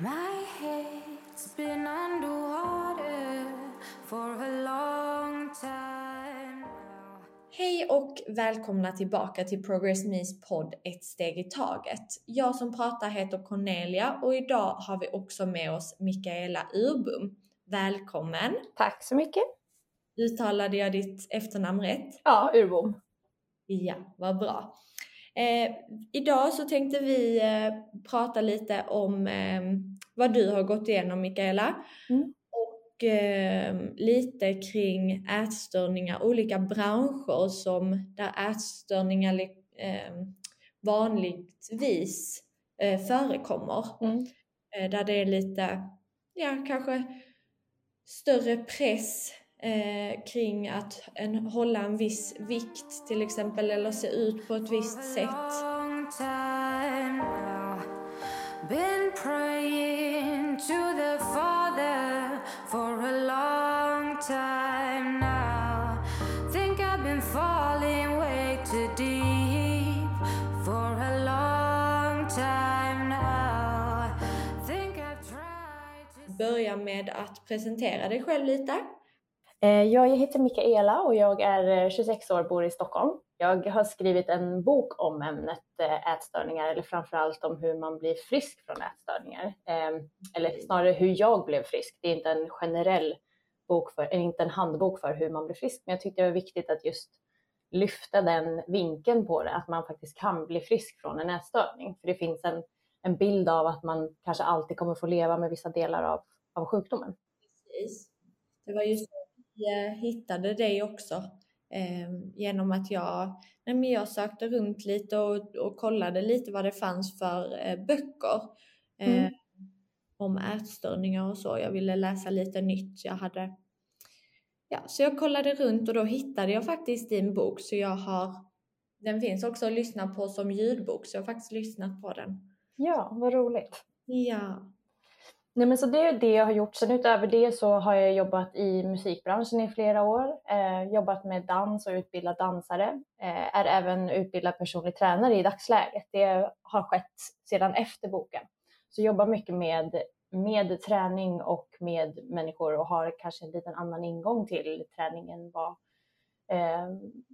My head's been underwater for a long time now. Hej och välkomna tillbaka till Progress Me's podd Ett steg i taget. Jag som pratar heter Cornelia och idag har vi också med oss Mikaela Urbom. Välkommen! Tack så mycket. Uttalade jag ditt efternamn rätt? Ja, Urbom. Ja, vad bra. Eh, idag så tänkte vi eh, prata lite om eh, vad du har gått igenom Mikaela. Mm. Och eh, lite kring ätstörningar, olika branscher som där ätstörningar eh, vanligtvis eh, förekommer. Mm. Där det är lite, ja kanske större press eh, kring att en, hålla en viss vikt till exempel eller se ut på ett visst sätt. Börja med att presentera dig själv lite. Eh, jag heter Mikaela och jag är eh, 26 år och bor i Stockholm. Jag har skrivit en bok om ämnet eh, ätstörningar, eller framförallt om hur man blir frisk från ätstörningar. Ehm, eller snarare hur jag blev frisk. Det är inte en generell bok, för, eller inte en handbok för hur man blir frisk, men jag tyckte det var viktigt att just lyfta den vinkeln på det, att man faktiskt kan bli frisk från en ätstörning. För det finns en, en bild av att man kanske alltid kommer få leva med vissa delar av, av sjukdomen. Precis. Det var just eh, hittade dig också. Eh, genom att jag, nej men jag sökte runt lite och, och kollade lite vad det fanns för eh, böcker eh, Mm. om ätstörningar och så. Jag ville läsa lite nytt. Jag hade, ja, så jag kollade runt och då hittade jag faktiskt din bok. Så jag har, den finns också att lyssna på som ljudbok. Så jag har faktiskt lyssnat på den. Ja, vad roligt. Ja, Nej, men så det är det jag har gjort. Sen utöver det så har jag jobbat i musikbranschen i flera år. Eh, jobbat med dans och utbildat dansare. Eh, är även utbildad personlig tränare i dagsläget. Det har skett sedan efter boken. Så jobbar mycket med, med träning och med människor och har kanske en liten annan ingång till träningen än vad eh,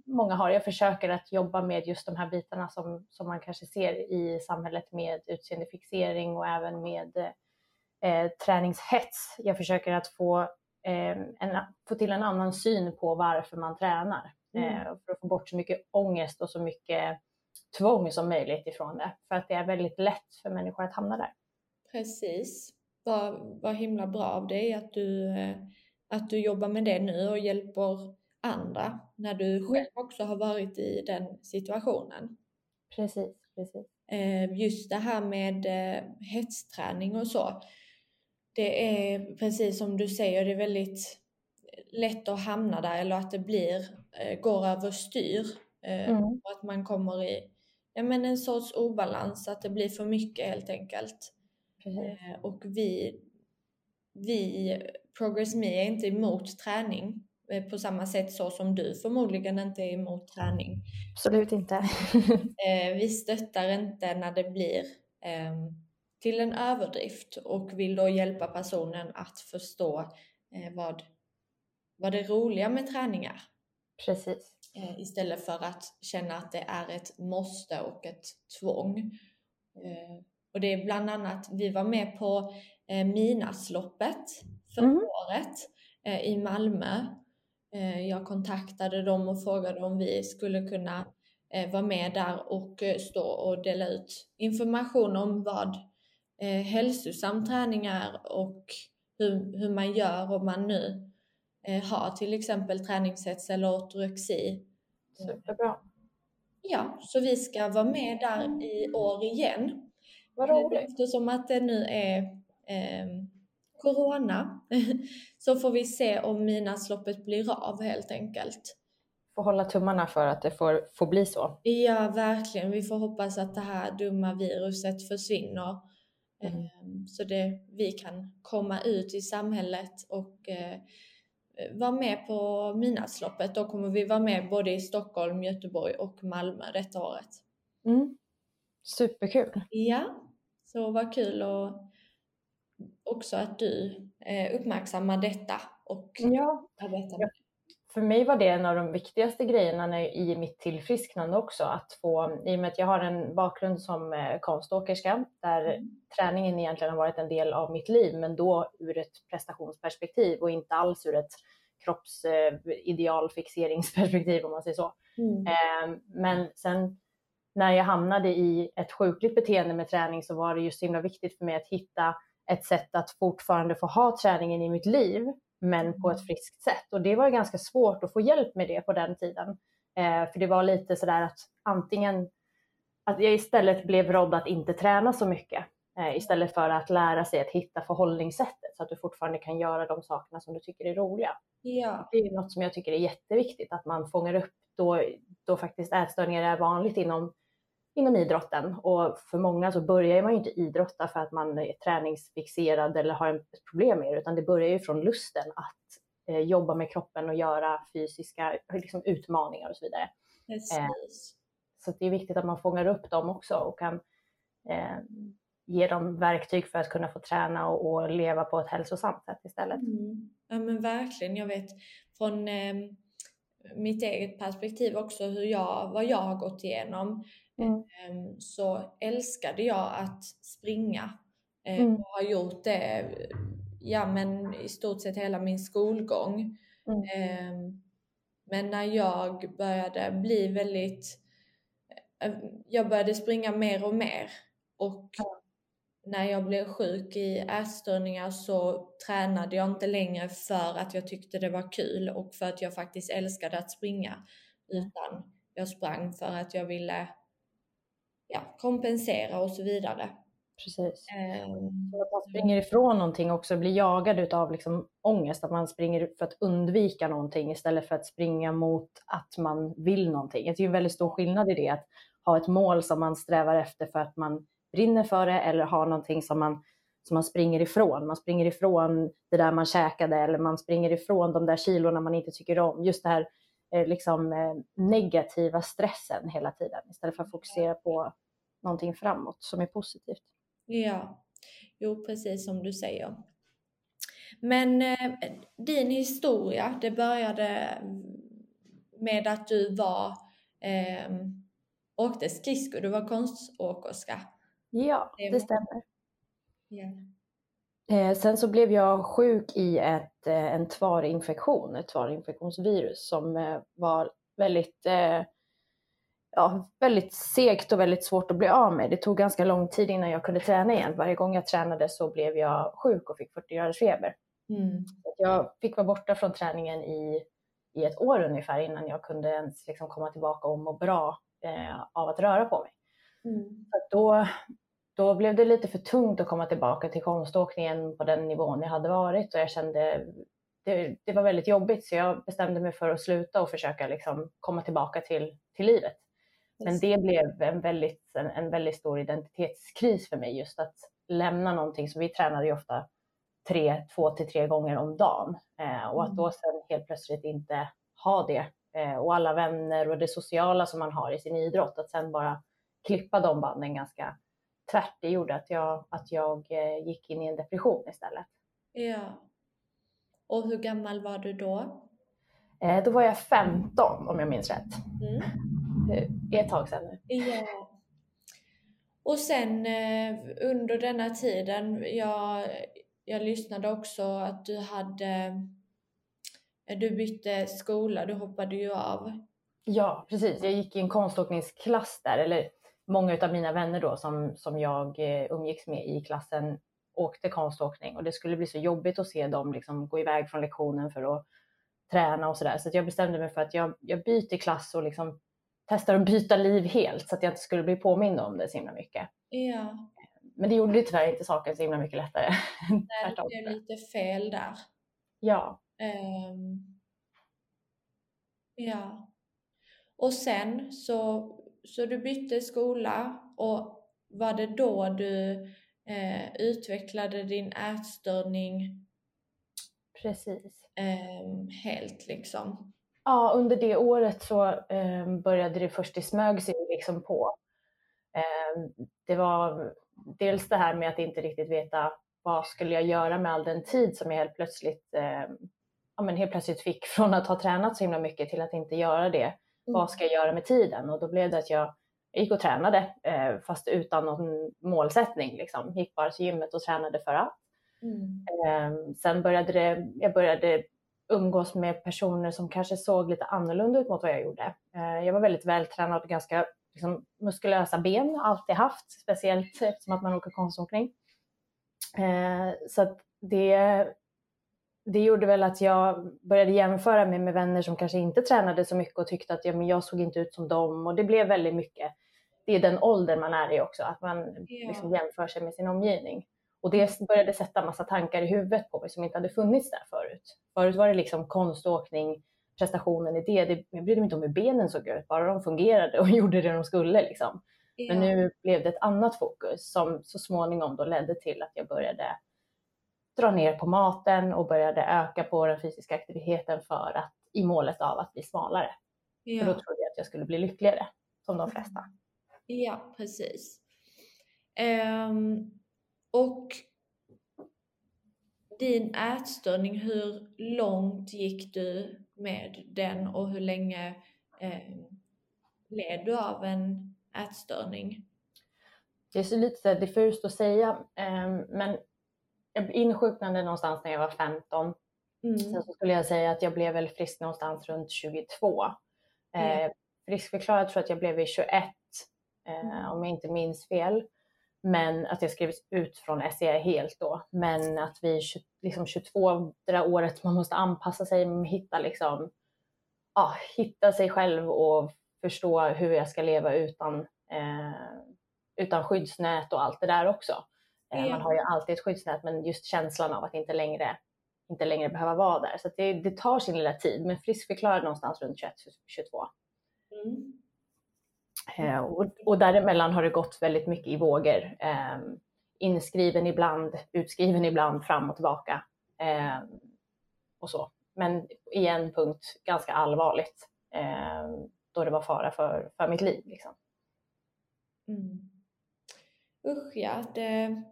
många har. Jag försöker att jobba med just de här bitarna som, som man kanske ser i samhället med utseendefixering och även med eh, eh, träningshets. Jag försöker att få, eh, en, få till en annan syn på varför man tränar. Mm. Eh, för att få bort så mycket ångest och så mycket tvång som möjligt ifrån det. För att det är väldigt lätt för människor att hamna där. Precis. Vad, vad himla bra av dig att du, eh, att du jobbar med det nu och hjälper andra när du själv också har varit i den situationen. Precis, precis. Eh, Just det här med hetsträning och så. Det är precis som du säger, det är väldigt lätt att hamna där eller att det blir, eh, går överstyr. eh, Mm. Och att man kommer i ja, men en sorts obalans, att det blir för mycket helt enkelt. precis. Eh, Och vi, vi, Progress Me är inte emot träning på samma sätt så som du förmodligen inte är emot träning. Absolut inte. Vi stöttar inte när det blir ehm, till en överdrift och vill då hjälpa personen att förstå eh, vad, vad det roliga med träning är. precis. Eh, Istället för att känna att det är ett måste och ett tvång. Eh, Och det är bland annat, vi var med på Midnattsloppet förra Mm. året i Malmö. Jag kontaktade dem och frågade om vi skulle kunna vara med där och stå och dela ut information om vad eh, hälsosam träning är och hur, hur man gör om man nu eh, har till exempel träningshets eller ortorexi. Superbra. Ja, så vi ska vara med där i år igen. Vad roligt. Eftersom att det nu är eh, Corona så får vi se om midnattsloppet blir av helt enkelt. Får hålla tummarna för att det får, får bli så. Ja, verkligen. Vi får hoppas att det här dumma viruset försvinner. Mm. Eh, Så det, vi kan komma ut i samhället och eh, vara med på midnattsloppet. Då kommer vi vara med både i Stockholm, Göteborg och Malmö detta året. Mm. Superkul. Ja, så vad kul att också att du eh, uppmärksammar detta och Ja, arbetar Ja. För mig var det en av de viktigaste grejerna i mitt tillfrisknande också. Att få, I och med att jag har en bakgrund som eh, konståkerska där Mm. träningen egentligen har varit en del av mitt liv men då ur ett prestationsperspektiv och inte alls ur ett kroppsidealfixeringsperspektiv om man säger så. Mm. Eh, Men sen när jag hamnade i ett sjukligt beteende med träning så var det just så himla viktigt för mig att hitta ett sätt att fortfarande få ha träningen i mitt liv men på ett friskt sätt. Och det var ganska svårt att få hjälp med det på den tiden. Eh, för det var lite sådär att antingen att jag istället blev rådd att inte träna så mycket eh, istället för att lära sig att hitta förhållningssättet så att du fortfarande kan göra de sakerna som du tycker är roliga Ja. det är något som jag tycker är jätteviktigt att man fångar upp då, då faktiskt ätstörningar är vanligt inom, inom idrotten. Och för många så börjar man ju inte idrotta för att man är träningsfixerad eller har ett problem med det, utan det börjar ju från lusten att eh, jobba med kroppen och göra fysiska liksom, utmaningar och så vidare. Precis. Så det är viktigt att man fångar upp dem också och kan eh, ge dem verktyg för att kunna få träna och, och leva på ett hälsosamt sätt istället. Mm. Ja men verkligen. Jag vet från eh, mitt eget perspektiv också hur jag, vad jag har gått igenom. Mm. Eh, så älskade jag att springa. Eh, Mm. och har gjort det ja, men i stort sett hela min skolgång. Mm. Eh, men när jag började bli väldigt... eh, Jag började springa mer och mer. Och när jag blev sjuk i ätstörningar så tränade jag inte längre för att jag tyckte det var kul och för att jag faktiskt älskade att springa. Utan jag sprang för att jag ville ja, kompensera och så vidare. Precis. Att man springer ifrån någonting också, blir jagad utav liksom ångest, att man springer för att undvika någonting istället för att springa mot att man vill någonting. Det är en väldigt stor skillnad i det, att ha ett mål som man strävar efter för att man brinner för det eller ha någonting som man, som man springer ifrån. Man springer ifrån det där man käkade eller man springer ifrån de där kilorna man inte tycker om. Just det här liksom, eh, negativa stressen hela tiden istället för att fokusera på någonting framåt som är positivt. ja, jo precis som du säger. Men eh, din historia, det började med att du var eh, åkte skridskor, du var konståkerska. Ja, Det stämmer. Ja. Eh, sen så blev jag sjuk i ett, eh, en tvarinfektion, ett tvarinfektionsvirus som eh, var väldigt, eh, ja, väldigt segt och väldigt svårt att bli av med. Det tog ganska lång tid innan jag kunde träna igen. Varje gång jag tränade så blev jag sjuk och fick 40 graders feber. Mm. Jag fick vara borta från träningen i, i ett år ungefär innan jag kunde ens liksom komma tillbaka och må bra eh, av att röra på mig. Mm. Så då, då blev det lite för tungt att komma tillbaka till konståkningen på den nivån jag hade varit och jag kände det, det var väldigt jobbigt så jag bestämde mig för att sluta och försöka liksom komma tillbaka till, till livet. Men det blev en väldigt, en, en väldigt stor identitetskris för mig just att lämna någonting. Så vi tränade ju ofta tre, två till tre gånger om dagen eh, och att då sen helt plötsligt inte ha det eh, och alla vänner och det sociala som man har i sin idrott, att sen bara klippa de banden ganska tvärt, det gjorde att jag, att jag eh, gick in i en depression istället. Ja. Och hur gammal var du då? Eh, då var jag 15 om jag minns rätt. Mm. Det är ett tag sedan nu. Ja. Och sen eh, under denna tiden, jag, jag lyssnade också att du hade, eh, du bytte skola, du hoppade ju av. Ja, precis. Jag gick i en konståkningsklass där, eller många av mina vänner då som, som jag eh, umgicks med i klassen åkte konståkning och det skulle bli så jobbigt att se dem liksom gå iväg från lektionen för att träna och sådär. Så att jag bestämde mig för att jag, jag byter klass och liksom testar att byta liv helt så att jag inte skulle bli påmind om det så himla mycket. Ja, Men det gjorde tyvärr inte saken så himla mycket lättare. nej, det blev lite fel där. Ja, Ehm, ja. Och sen så, så du bytte skola och var det då du eh, utvecklade din ätstörning precis. ehm, helt liksom? Ja, under det året så eh, började det först, det smög sig liksom på. Eh, det var dels det här med att inte riktigt veta vad skulle jag göra med all den tid som jag helt plötsligt, eh, ja, men helt plötsligt fick från att ha tränat så himla mycket till att inte göra det. Mm. Vad ska jag göra med tiden? Och då blev det att jag gick och tränade eh, fast utan någon målsättning. Liksom. Gick bara till gymmet och tränade för att. Mm. Eh, sen började det, jag började umgås med personer som kanske såg lite annorlunda ut mot vad jag gjorde. Eh, jag var väldigt vältränad och ganska liksom, muskulösa ben, alltid haft, speciellt eftersom att man åker konståkning. Eh, så det, det gjorde väl att jag började jämföra mig med vänner som kanske inte tränade så mycket och tyckte att ja, men jag såg inte ut som dem och det blev väldigt mycket, det är den ålder man är i också, att man yeah. liksom jämför sig med sin omgivning. Och det började sätta massa tankar i huvudet på mig som inte hade funnits där förut. Förut var det liksom konståkning, prestationen i det. det jag brydde mig inte om hur benen såg ut, bara de fungerade och gjorde det de skulle. Liksom. Ja. Men nu blev det ett annat fokus som så småningom då ledde till att jag började dra ner på maten och började öka på den fysiska aktiviteten för att i målet av att bli smalare. Ja. För då trodde jag att jag skulle bli lyckligare, som de flesta. Ja, precis. Um, och din ätstörning, hur långt gick du med den och hur länge eh, led du av en ätstörning? Det är så lite diffust att säga, eh, men jag insjuknade någonstans när jag var 15. Mm. Sen så skulle jag säga att jag blev väl frisk någonstans runt 22. Eh, mm. Friskförklarad tror jag att jag blev vid 21, eh, mm. om jag inte minns fel. Men att jag skrevs ut från SCA helt då. Men att vi liksom 22, det där året man måste anpassa sig, hitta liksom, ja, hitta sig själv och förstå hur jag ska leva utan, eh, utan skyddsnät och allt det där också. Eh, man har ju alltid ett skyddsnät men just känslan av att inte längre, inte längre behöva vara där. Så det, det tar sin lilla tid men friskförklarad någonstans runt 21-22. Mm. Eh, och, och däremellan har det gått väldigt mycket i vågor. Eh, inskriven ibland, utskriven ibland, fram och tillbaka. Eh, och så. Men i en punkt ganska allvarligt eh, då det var fara för, för mitt liv. Liksom. Mm. Usch ja, det,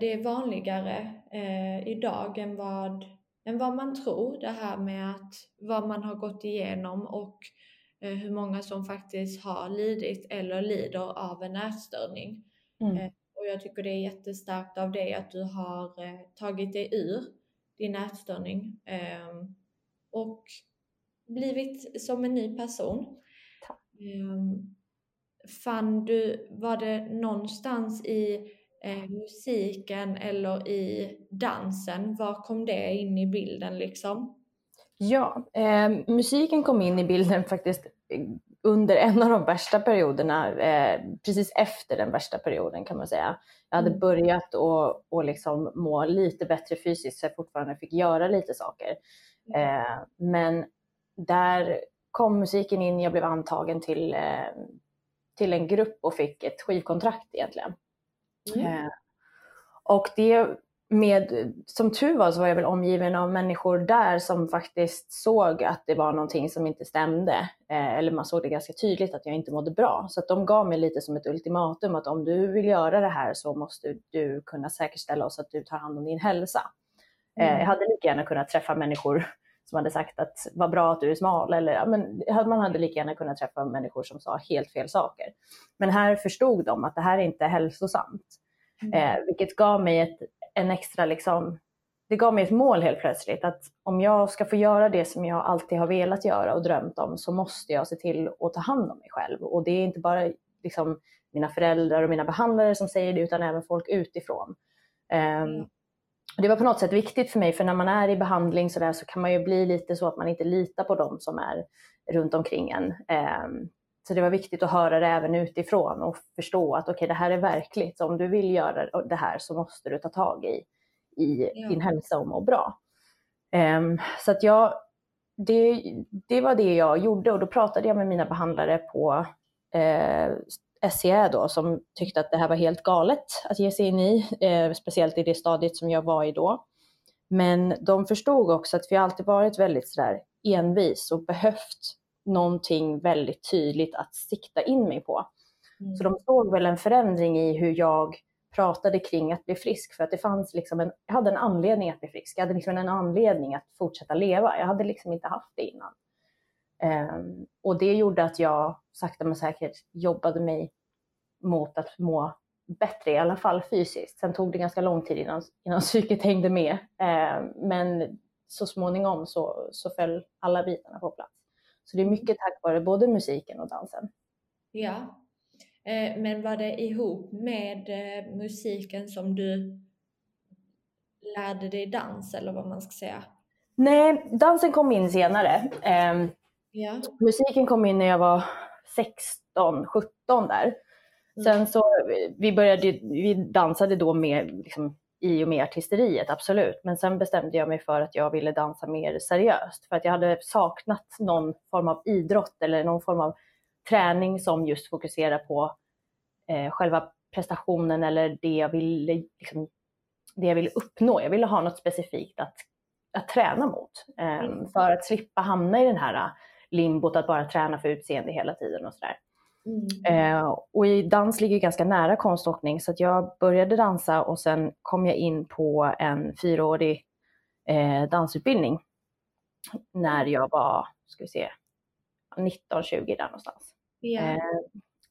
det är vanligare eh, idag än vad, än vad man tror det här med att vad man har gått igenom och Eh, hur många som faktiskt har lidit eller lider av en ätstörning. Mm. Eh, och jag tycker det är jättestarkt av dig att du har eh, tagit dig ur din ätstörning ehm, och blivit som en ny person. Tack. Ehm, fann du, var det någonstans i musiken eller i dansen, var kom det in i bilden liksom? Ja, eh, musiken kom in i bilden faktiskt under en av de värsta perioderna, eh, precis efter den värsta perioden kan man säga. Jag hade mm. börjat att och liksom må lite bättre fysiskt så jag fortfarande fick göra lite saker. Mm. Eh, men där kom musiken in, jag blev antagen till, eh, till en grupp och fick ett skivkontrakt egentligen. Mm. Eh, och det med, som tur var så var jag väl omgiven av människor där som faktiskt såg att det var någonting som inte stämde. Eh, eller man såg det ganska tydligt att jag inte mådde bra. Så att de gav mig lite som ett ultimatum att om du vill göra det här så måste du kunna säkerställa oss att du tar hand om din hälsa. Eh, mm. jag hade lika gärna kunnat träffa människor som hade sagt att vad bra att du är smal eller ja, men man hade lika gärna kunnat träffa människor som sa helt fel saker. Men här förstod de att det här är inte hälsosamt. Mm. Eh, vilket gav mig ett en extra liksom, det gav mig ett mål helt plötsligt att om jag ska få göra det som jag alltid har velat göra och drömt om så måste jag se till att ta hand om mig själv. Och det är inte bara liksom mina föräldrar och mina behandlare som säger det utan även folk utifrån. Um, mm. Det var på något sätt viktigt för mig för när man är i behandling så, där, så kan man ju bli lite så att man inte litar på dem som är runt omkring en. Um, så det var viktigt att höra det även utifrån och förstå att okej, okay, det här är verkligt. Så om du vill göra det här så måste du ta tag i, i ja. din hälsa och må bra. Um, så att jag, det, det var det jag gjorde och då pratade jag med mina behandlare på eh, SCA då som tyckte att det här var helt galet att ge sig in i, eh, speciellt i det stadiet som jag var i då. Men de förstod också att vi alltid varit väldigt sådär envis och behövt någonting väldigt tydligt att sikta in mig på. Mm. Så de såg väl en förändring i hur jag pratade kring att bli frisk för att det fanns liksom en, jag hade en anledning att bli frisk. Jag hade liksom en anledning att fortsätta leva. Jag hade liksom inte haft det innan. Um, och det gjorde att jag sakta men säkert jobbade mig mot att må bättre, i alla fall fysiskt. Sen tog det ganska lång tid innan, innan psyket hängde med. Um, men så småningom så, så föll alla bitarna på plats. Så det är mycket tack vare både musiken och dansen. Ja. Eh, men var det ihop med eh, musiken som du lärde dig dans eller vad man ska säga? Nej, dansen kom in senare. Ja. Musiken kom in när jag var 16, 17 där. Mm. Sen så, vi började, vi dansade då med liksom, i och med artisteriet, absolut. Men sen bestämde jag mig för att jag ville dansa mer seriöst. För att jag hade saknat någon form av idrott eller någon form av träning som just fokuserar på eh, själva prestationen eller det jag ville liksom, det jag ville uppnå. Jag ville ha något specifikt att, att träna mot. Eh, mm. För att slippa hamna i den här limbot att bara träna för utseende hela tiden och sådär. Mm. Eh, och i dans ligger ganska nära konståkning så att jag började dansa och sen kom jag in på en fyraårig eh, dansutbildning när jag var, ska vi se, 19-20 där någonstans. Yeah. Eh,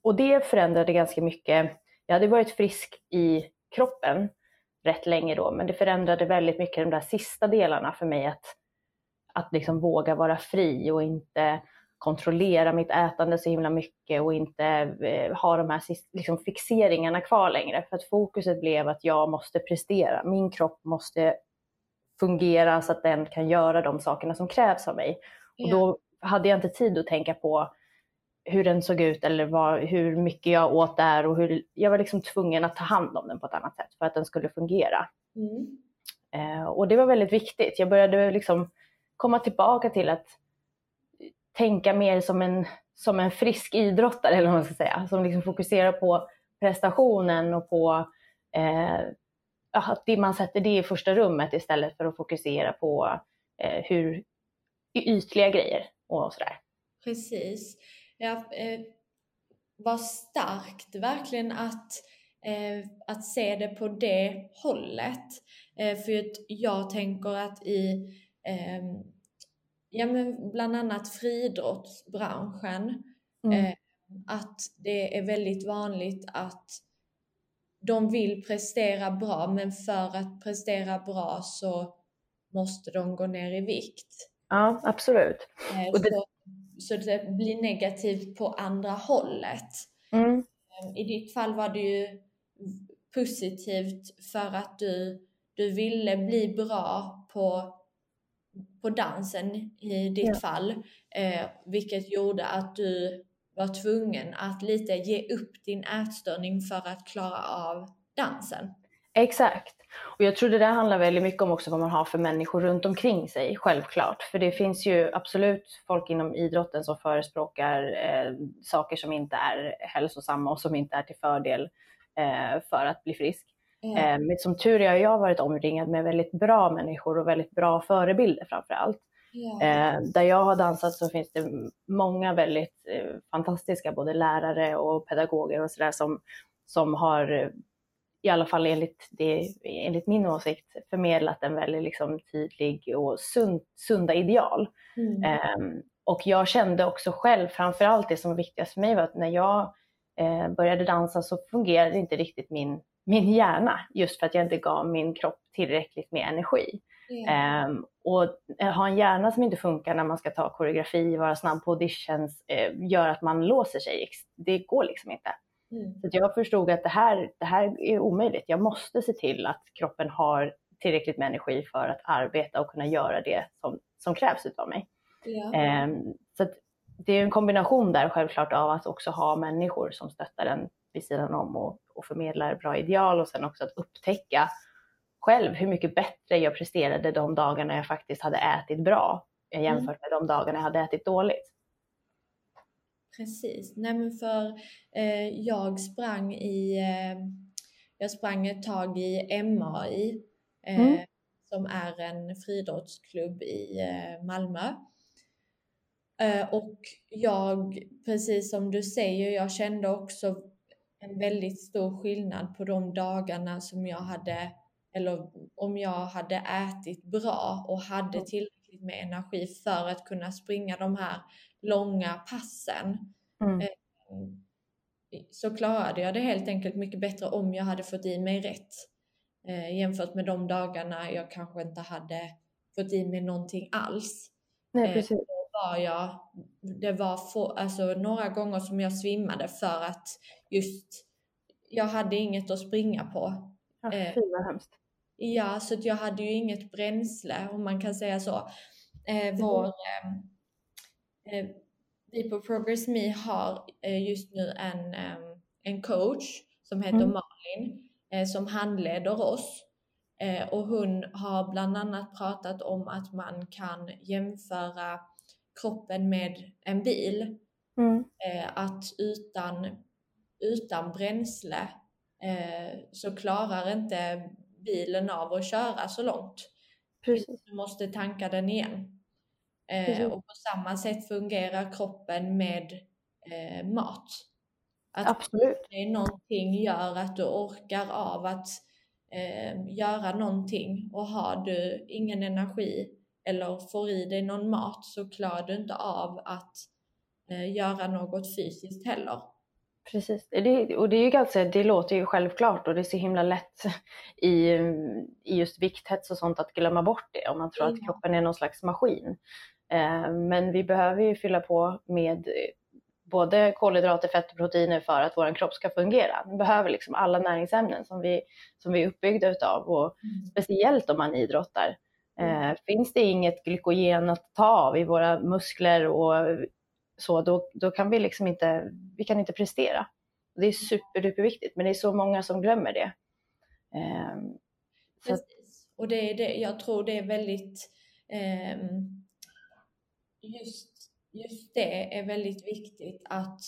och det förändrade ganska mycket. Jag hade varit frisk i kroppen rätt länge då, men det förändrade väldigt mycket de där sista delarna för mig att, att liksom våga vara fri och inte kontrollera mitt ätande så himla mycket och inte eh, ha de här liksom, fixeringarna kvar längre. För att fokuset blev att jag måste prestera. Min kropp måste fungera så att den kan göra de sakerna som krävs av mig. Och då hade jag inte tid att tänka på hur den såg ut eller vad, hur mycket jag åt där och hur, jag var liksom tvungen att ta hand om den på ett annat sätt för att den skulle fungera. Mm. Eh, och det var väldigt viktigt. Jag började liksom komma tillbaka till att tänka mer som en, som en frisk idrottare, eller vad man ska säga, som liksom fokuserar på prestationen och på eh, att man sätter det i första rummet istället för att fokusera på eh, hur ytliga grejer och sådär. Precis. Ja, eh, vad starkt verkligen att, eh, att se det på det hållet. Eh, för jag tänker att i eh, ja, men bland annat friidrottsbranschen mm. eh, att det är väldigt vanligt att de vill prestera bra men för att prestera bra så måste de gå ner i vikt. Ja, absolut. Eh, det... Så, så, det blir negativt på andra hållet. Mm. Eh, I ditt fall var det ju positivt för att du, du ville bli bra på på dansen i ditt ja. fall, eh, vilket gjorde att du var tvungen att lite ge upp din ätstörning för att klara av dansen. Exakt. Och jag tror det där handlar väldigt mycket om också vad man har för människor runt omkring sig, självklart. För det finns ju absolut folk inom idrotten som förespråkar eh, saker som inte är hälsosamma och som inte är till fördel eh, för att bli frisk. Mm. Men som tur är har jag varit omringad med väldigt bra människor och väldigt bra förebilder framför allt. Mm. Där jag har dansat så finns det många väldigt eh, fantastiska både lärare och pedagoger och sådär som, som har i alla fall enligt, det, enligt min åsikt förmedlat en väldigt liksom, tydlig och sund, sunda ideal. Mm. Um, och jag kände också själv, framförallt det som var viktigast för mig var att när jag eh, började dansa så fungerade inte riktigt min min hjärna just för att jag inte gav min kropp tillräckligt med energi. Mm. Um, och ha en hjärna som inte funkar när man ska ta koreografi, vara snabb på auditions, uh, gör att man låser sig. Det går liksom inte. Mm. Så jag förstod att det här, det här är omöjligt. Jag måste se till att kroppen har tillräckligt med energi för att arbeta och kunna göra det som, som krävs av mig. Yeah. Um, så det är en kombination där självklart av att också ha människor som stöttar en vid sidan om och, och förmedlar bra ideal och sen också att upptäcka själv hur mycket bättre jag presterade de dagarna jag faktiskt hade ätit bra mm. jämfört med de dagarna jag hade ätit dåligt. Precis, nej men för eh, jag sprang i, eh, jag sprang ett tag i MAI eh, mm. som är en friidrottsklubb i eh, Malmö. Eh, och jag, precis som du säger, jag kände också en väldigt stor skillnad på de dagarna som jag hade, eller om jag hade ätit bra och hade tillräckligt med energi för att kunna springa de här långa passen. Mm. Eh, Så klarade jag det helt enkelt mycket bättre om jag hade fått i mig rätt. Eh, jämfört med de dagarna jag kanske inte hade fått i mig någonting alls Nej, Eh, precis. Var jag, det var få, alltså några gånger som jag svimmade för att just jag hade inget att springa på. Ja, eh, hemskt. Ja, så att jag hade ju inget bränsle om man kan säga så. Eh, vår, eh, eh, vi på Progress Me har eh, just nu en, eh, en coach som heter Mm. Malin eh, som handleder oss. Eh, och hon har bland annat pratat om att man kan jämföra kroppen med en bil. Mm. Eh, att utan, utan bränsle eh, så klarar inte bilen av att köra så långt. Precis. Du måste tanka den igen. Eh, Precis. och på samma sätt fungerar kroppen med mat. Att Absolut. det är någonting gör att du orkar av att eh, göra någonting och har du ingen energi eller får i dig någon mat så klarar du inte av att eh, göra något fysiskt heller. Precis. Det, och det är ju ganska, det låter ju självklart och det är så himla lätt i, i just vikthets och sånt att glömma bort det om man tror att kroppen är någon slags maskin. Eh, men vi behöver ju fylla på med eh, både kolhydrater, fett och proteiner för att vår kropp ska fungera. Vi behöver liksom alla näringsämnen som vi, som vi är uppbyggda utav och speciellt om man idrottar. Eh, finns det inget glykogen att ta av i våra muskler och så, då, då kan vi liksom inte, vi kan inte prestera. Det är superduperviktigt, men det är så många som glömmer det. Eh, så. Och det är det, jag tror det är väldigt, ehm, just, just det är väldigt viktigt att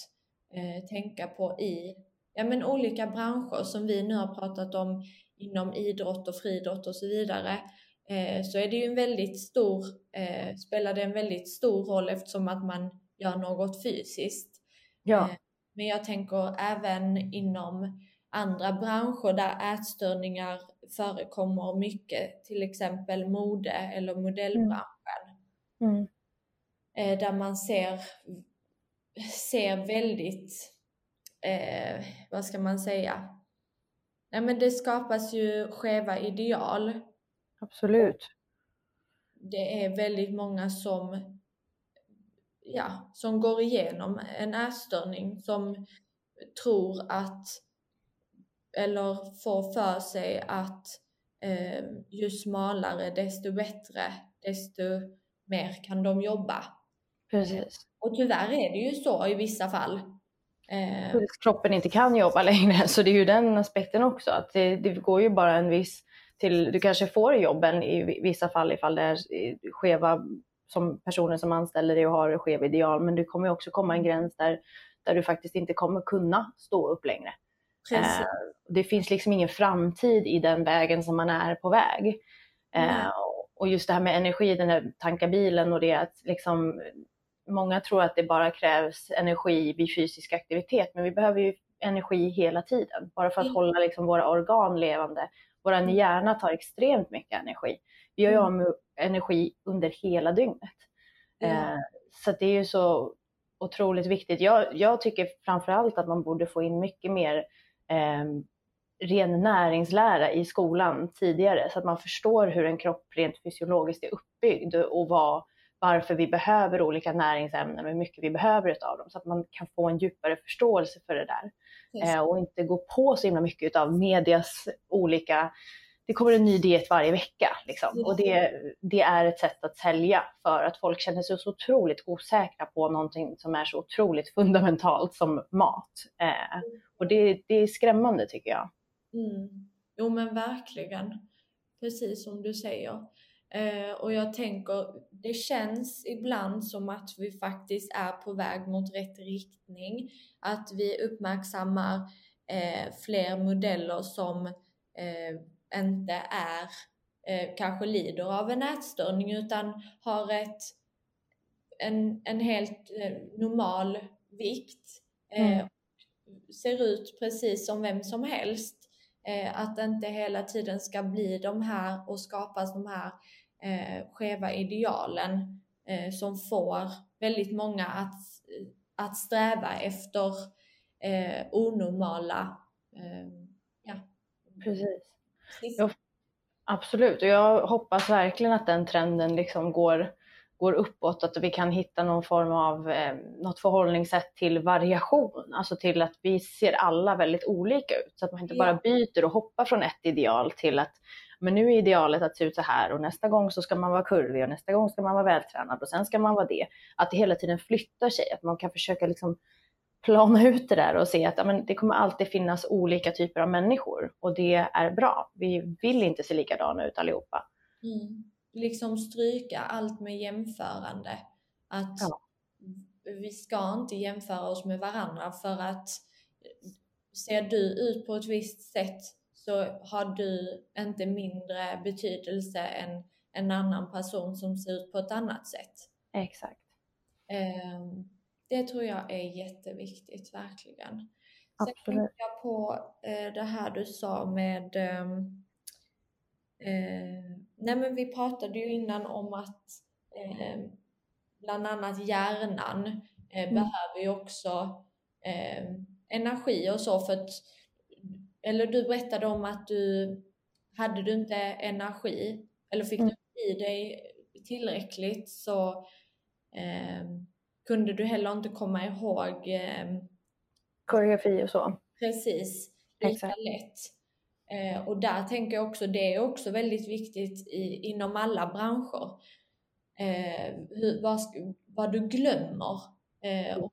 eh, tänka på i ja, men olika branscher som vi nu har pratat om inom idrott och friidrott och så vidare. Eh, så är det ju en väldigt stor, eh, spelar det en väldigt stor roll eftersom att man gör något fysiskt. ja, Eh, Men jag tänker även inom andra branscher där ätstörningar förekommer mycket, till exempel mode eller modellbranschen, mm, eh, där man ser, ser väldigt, eh, vad ska man säga, Nej men det skapas ju skeva ideal. Absolut. Det är väldigt många som, ja, som går igenom en ätstörning som tror att, eller får för sig att eh, ju smalare desto bättre, desto mer kan de jobba. Precis. Och tyvärr är det ju så i vissa fall. Eh, kroppen inte kan jobba längre. Så det är ju den aspekten också. Att det, det går ju bara en viss till, du kanske får jobben i vissa fall ifall det är skeva som personer som anställer dig och har skev ideal. Men det kommer också komma en gräns där, där du faktiskt inte kommer kunna stå upp längre. precis. Eh, det finns liksom ingen framtid i den vägen som man är på väg. Eh, och just det här med energi, den här tanka bilen och det att liksom Många tror att det bara krävs energi vid fysisk aktivitet, men vi behöver ju energi hela tiden. Bara för att Mm. hålla liksom våra organ levande. Vår Mm. hjärna tar extremt mycket energi. Vi har ju Mm. av med energi under hela dygnet. Eh, så det är ju så otroligt viktigt. Jag, jag tycker framförallt att man borde få in mycket mer eh, ren näringslära i skolan tidigare så att man förstår hur en kropp rent fysiologiskt är uppbyggd och vad, varför vi behöver olika näringsämnen och hur mycket vi behöver utav dem så att man kan få en djupare förståelse för det där. Eh, och inte gå på så himla mycket av medias olika det kommer en ny diet varje vecka. Liksom. Och det, det är ett sätt att sälja för att folk känner sig så otroligt osäkra på någonting som är så otroligt fundamentalt som mat. Eh, och det, det är skrämmande tycker jag. Mm. Jo men verkligen. Precis som du säger. Eh, och jag tänker, det känns ibland som att vi faktiskt är på väg mot rätt riktning. Att vi uppmärksammar eh, fler modeller som eh, inte är, eh, kanske lider av en ätstörning utan har ett, en, en helt eh, normal vikt. Eh, Mm. ser ut precis som vem som helst. Att det inte hela tiden ska bli de här och skapas de här eh, skeva idealen eh, som får väldigt många att, att sträva efter eh, onormala eh, ja. Precis. Jag, absolut, och jag hoppas verkligen att den trenden liksom går går uppåt, att vi kan hitta någon form av eh, något förhållningssätt till variation, alltså till att vi ser alla väldigt olika ut, så att man inte bara byter och hoppar från ett ideal till att men nu är idealet att se ut så här och nästa gång så ska man vara kurvig och nästa gång ska man vara vältränad och sen ska man vara det. Att det hela tiden flyttar sig, att man kan försöka liksom plana ut det där och se att men, det kommer alltid finnas olika typer av människor och det är bra. Vi vill inte se likadana ut allihopa. Mm liksom stryka allt med jämförande. Att ja. vi ska inte jämföra oss med varandra för att ser du ut på ett visst sätt så har du inte mindre betydelse än en annan person som ser ut på ett annat sätt. Exakt. Ehm, det tror jag är jätteviktigt, verkligen. Sen tänkte jag på eh, det här du sa med ehm, Eh, nej men vi pratade ju innan om att eh, bland annat hjärnan eh, mm. behöver ju också energi och så för att, eller du berättade om att du, hade du inte energi eller fick mm. du i dig tillräckligt så eh, kunde du heller inte komma ihåg eh, koreografi och så. Precis, lika Exakt. lätt. Eh, och där tänker jag också, det är också väldigt viktigt i, inom alla branscher. Eh, hur, vad, vad, du glömmer eh, och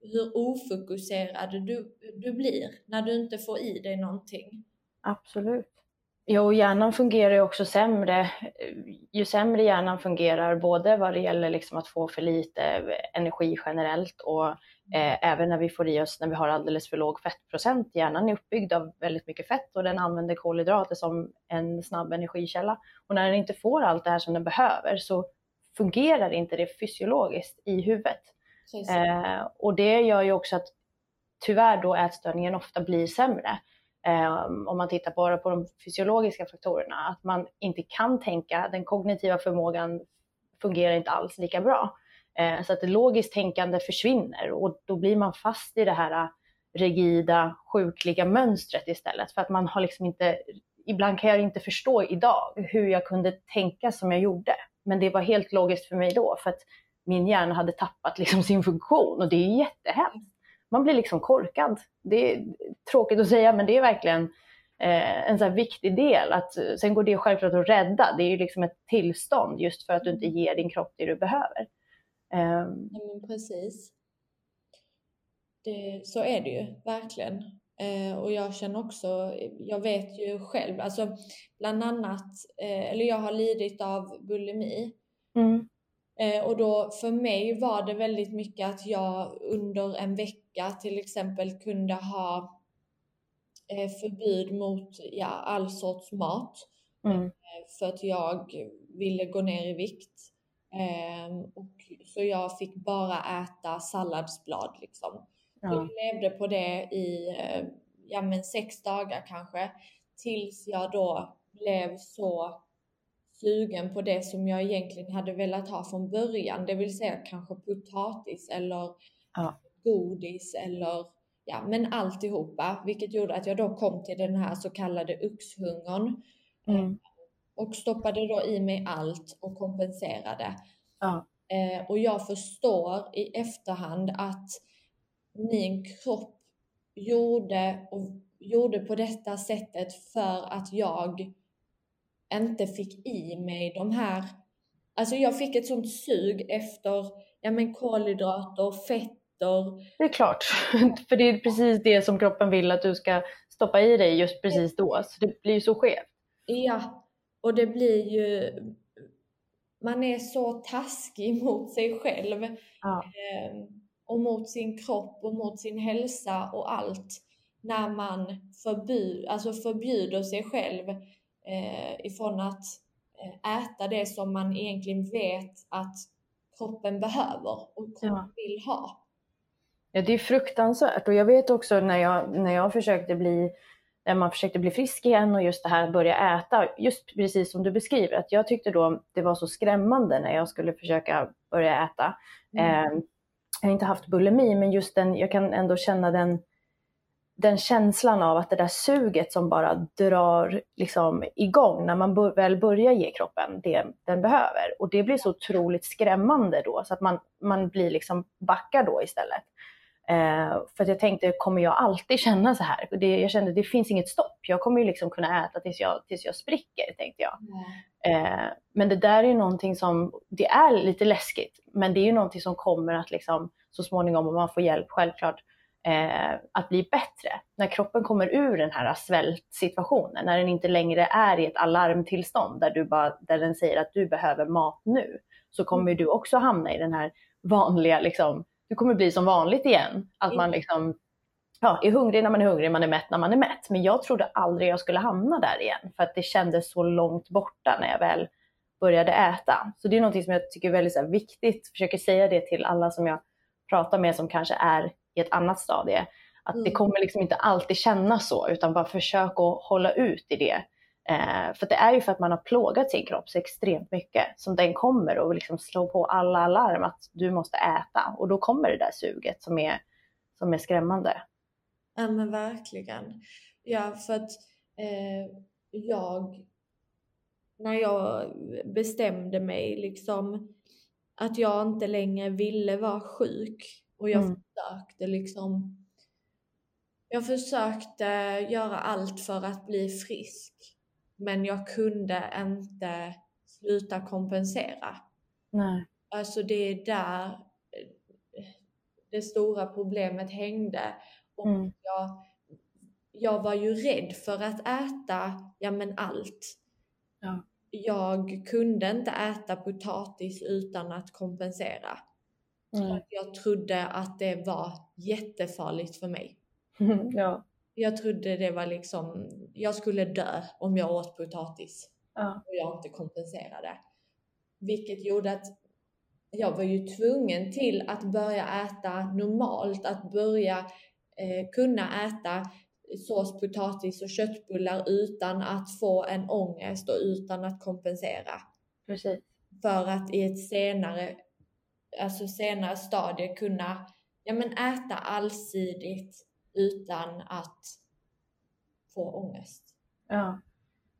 hur ofokuserad du, du blir när du inte får i dig någonting. Absolut. Jo, hjärnan fungerar ju också sämre. Ju sämre hjärnan fungerar, både vad det gäller liksom att få för lite energi generellt och Eh, även när vi får i oss, när vi har alldeles för låg fettprocent. Hjärnan är uppbyggd av väldigt mycket fett och den använder kolhydrater som en snabb energikälla. Och när den inte får allt det här som den behöver så fungerar inte det fysiologiskt i huvudet. Eh, och det gör ju också att tyvärr då ätstörningen ofta blir sämre. Eh, om man tittar bara på de fysiologiska faktorerna, att man inte kan tänka, den kognitiva förmågan fungerar inte alls lika bra. Eh, så att det logiskt tänkande försvinner och då blir man fast i det här äh, rigida, sjukliga mönstret istället. För att man har liksom inte, ibland kan jag inte förstå idag hur jag kunde tänka som jag gjorde. Men det var helt logiskt för mig då, för att min hjärna hade tappat liksom sin funktion och det är jättehemskt. Man blir liksom korkad. Det är tråkigt att säga, men det är verkligen eh, en så viktig del. Att, sen går det självklart att rädda. Det är ju liksom ett tillstånd just för att du inte ger din kropp det du behöver. Um, ja, men precis. Det, så är det ju verkligen. Eh, och jag känner också, jag vet ju själv, alltså bland annat, eh, eller jag har lidit av bulimi. Mm. Eh, och då för mig var det väldigt mycket att jag under en vecka till exempel kunde ha eh, förbud mot ja, all sorts mat. Mm. Eh, för att jag ville gå ner i vikt. Um, och, så jag fick bara äta salladsblad liksom. Ja. Jag levde på det i ja, men sex dagar kanske. Tills jag då blev så sugen på det som jag egentligen hade velat ha från början. Det vill säga kanske potatis eller ja. godis eller ja, men alltihopa. Vilket gjorde att jag då kom till den här så kallade uxhungern. Mm och stoppade då i mig allt och kompenserade. Ja. Eh, och jag förstår i efterhand att min kropp gjorde, och gjorde på detta sättet för att jag inte fick i mig de här Alltså jag fick ett sånt sug efter ja men kolhydrater, fetter. Det är klart, för det är precis det som kroppen vill att du ska stoppa i dig just precis då. Så det blir ju så skevt. Ja, och det blir ju, man är så taskig mot sig själv ja. eh, och mot sin kropp och mot sin hälsa och allt när man förbud, alltså förbjuder sig själv eh, ifrån att eh, äta det som man egentligen vet att kroppen behöver och kroppen ja. vill ha. Ja, det är fruktansvärt och jag vet också när jag, när jag försökte bli när man försökte bli frisk igen och just det här att börja äta, just precis som du beskriver, att jag tyckte då det var så skrämmande när jag skulle försöka börja äta. Mm. Eh, jag har inte haft bulimi, men just den, jag kan ändå känna den, den känslan av att det där suget som bara drar liksom igång när man väl börjar ge kroppen det den behöver. Och det blir så otroligt skrämmande då, så att man, man blir liksom backar då istället. Eh, för jag tänkte, kommer jag alltid känna så här? Det, jag kände, det finns inget stopp. Jag kommer ju liksom kunna äta tills jag, tills jag spricker, tänkte jag. Mm. Eh, men det där är ju någonting som, det är lite läskigt, men det är ju någonting som kommer att liksom så småningom, om man får hjälp självklart, eh, att bli bättre. När kroppen kommer ur den här svältsituationen, när den inte längre är i ett alarmtillstånd där, du bara, där den säger att du behöver mat nu, så kommer mm. du också hamna i den här vanliga liksom, det kommer bli som vanligt igen. Att man liksom ja, är hungrig när man är hungrig, man är mätt när man är mätt. Men jag trodde aldrig jag skulle hamna där igen för att det kändes så långt borta när jag väl började äta. Så det är något som jag tycker är väldigt så här, viktigt, försöker säga det till alla som jag pratar med som kanske är i ett annat stadie. Att mm. det kommer liksom inte alltid kännas så utan bara försök att hålla ut i det. Eh, för det är ju för att man har plågat sin kropp så extremt mycket som den kommer och liksom slå på alla alarm att du måste äta och då kommer det där suget som är, som är skrämmande. Ja men verkligen. Ja för att eh, jag, när jag bestämde mig liksom att jag inte längre ville vara sjuk och jag mm. försökte liksom jag försökte göra allt för att bli frisk men jag kunde inte sluta kompensera. Nej. Alltså det är där eh, det stora problemet hängde. Och mm. jag, jag var ju rädd för att äta, ja men allt. Ja. Jag kunde inte äta potatis utan att kompensera. Mm. jag trodde att det var jättefarligt för mig. ja. Jag trodde det var liksom, jag skulle dö om jag åt potatis. Ja. Och jag inte kompenserade. Vilket gjorde att jag var ju tvungen till att börja äta normalt, att börja eh, kunna äta sås, potatis och köttbullar utan att få en ångest och utan att kompensera. Precis. För att i ett senare, alltså senare stadie kunna ja, men äta allsidigt utan att få ångest. Ja.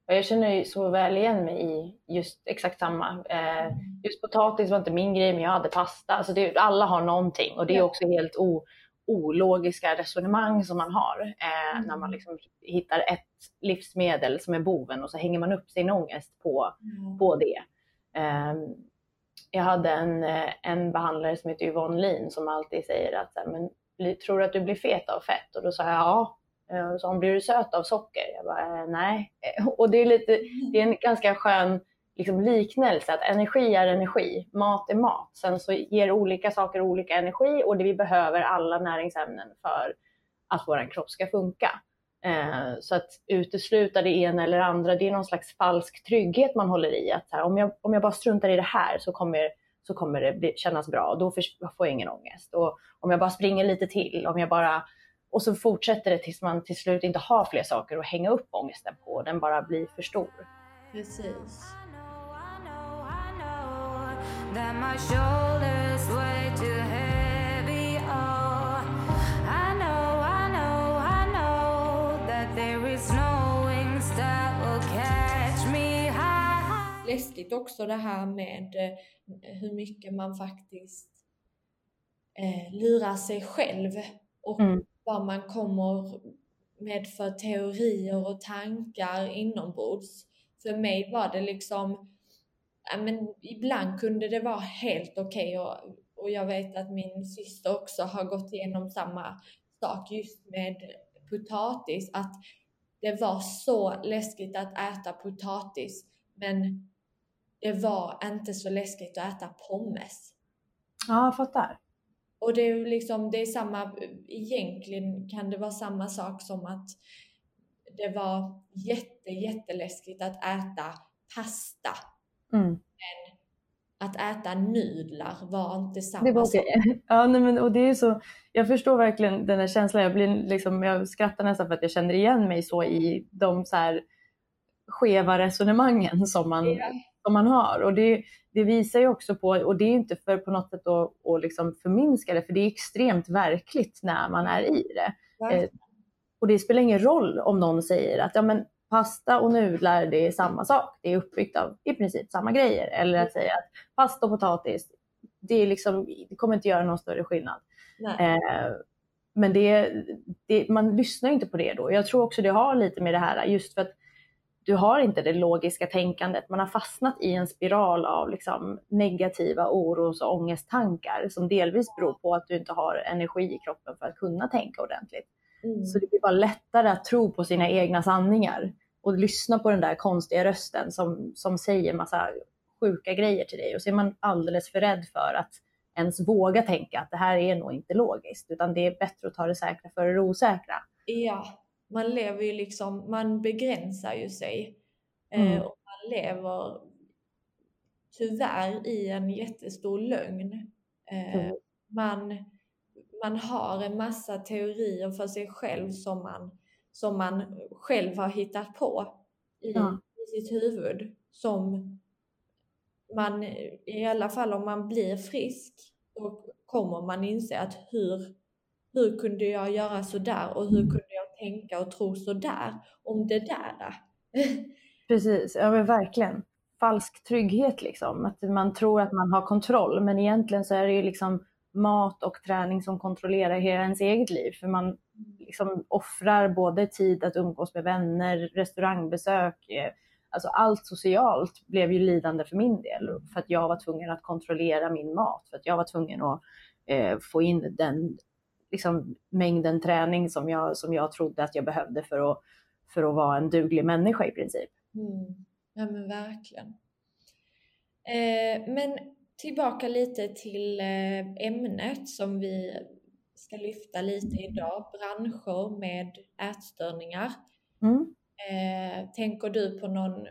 Och jag känner ju så väl igen mig i just exakt samma. Eh, mm. just potatis var inte min grej, men jag hade pasta. Alltså det, alla har någonting och det är också helt o, ologiska resonemang som man har eh, mm. när man liksom hittar ett livsmedel som är boven och så hänger man upp sin ångest på, mm. på det. Eh, jag hade en, eh, en behandlare som heter Yvonne Lin som alltid säger att men, tror du att du blir fet av fett? Och då sa jag ja. Och så hon, blir du söt av socker? Jag bara, eh, nej. Och det är, lite, det är en ganska skön liksom, liknelse att energi är energi, mat är mat. Sen så ger olika saker olika energi och det vi behöver alla näringsämnen för att vår kropp ska funka. Eh, så att utesluta det ena eller andra, det är någon slags falsk trygghet man håller i. Att här, om, jag, om jag bara struntar i det här så kommer så kommer det bli, kännas bra. Då får jag ingen ångest. Och om jag bara springer lite till, om jag bara... Och så fortsätter det tills man till slut inte har fler saker att hänga upp ångesten på. Den bara blir för stor. Precis. Läskigt också det här med eh, hur mycket man faktiskt eh, lurar sig själv och mm. vad man kommer med för teorier och tankar inombords. För mig var det liksom, men ibland kunde det vara helt okej okay och, och jag vet att min syster också har gått igenom samma sak just med potatis, att det var så läskigt att äta potatis men det var inte så läskigt att äta pommes. Ja, jag fattar. Och det är liksom, det är samma, egentligen kan det vara samma sak som att det var jätte, jätteläskigt att äta pasta. Mm. Men att äta nudlar var inte samma Det var sak. okej. Ja, nej, men, och det är så, jag förstår verkligen den här känslan. Jag, blir liksom, jag skrattar nästan för att jag känner igen mig så i de så här skeva resonemangen som man, Ja. Som man har. Och det, det visar ju också på, och det är inte för på något sätt att, att liksom förminska det, för det är extremt verkligt när man är i det. Verkligen. Och det spelar ingen roll om någon säger att ja, men pasta och nudlar det är samma sak. Det är uppbyggt av i princip samma grejer. Eller att säga att pasta och potatis, det, är liksom, det kommer inte göra någon större skillnad. Eh, men det, det, man lyssnar inte på det då. Jag tror också det har lite med det här just för att du har inte det logiska tänkandet. Man har fastnat i en spiral av liksom negativa oros och ångesttankar som delvis beror på att du inte har energi i kroppen för att kunna tänka ordentligt. Mm. Så det blir bara lättare att tro på sina egna sanningar och lyssna på den där konstiga rösten som, som säger massa sjuka grejer till dig. Och så är man alldeles för rädd för att ens våga tänka att det här är nog inte logiskt, utan det är bättre att ta det säkra för det osäkra. Ja, man lever ju liksom, man begränsar ju sig. Mm. Eh, och man lever tyvärr i en jättestor lögn. Eh, Mm. man, man har en massa teorier för sig själv som man, som man själv har hittat på i, Ja. i sitt huvud. Som man, i alla fall om man blir frisk, då kommer man inse att hur, hur kunde jag göra sådär och hur kunde jag tänka och tro sådär om det där? Precis, ja men verkligen. Falsk trygghet liksom. Att man tror att man har kontroll, men egentligen så är det ju liksom mat och träning som kontrollerar hela ens eget liv. För man liksom offrar både tid att umgås med vänner, restaurangbesök, eh, alltså allt socialt blev ju lidande för min del. För att jag var tvungen att kontrollera min mat, för att jag var tvungen att eh, få in den liksom, mängden träning som jag, som jag trodde att jag behövde för att, för att vara en duglig människa i princip. Mm. Ja men verkligen. Eh, men tillbaka lite till eh, ämnet som vi ska lyfta lite idag. Branscher med ätstörningar. Mm. Eh, tänker du på någon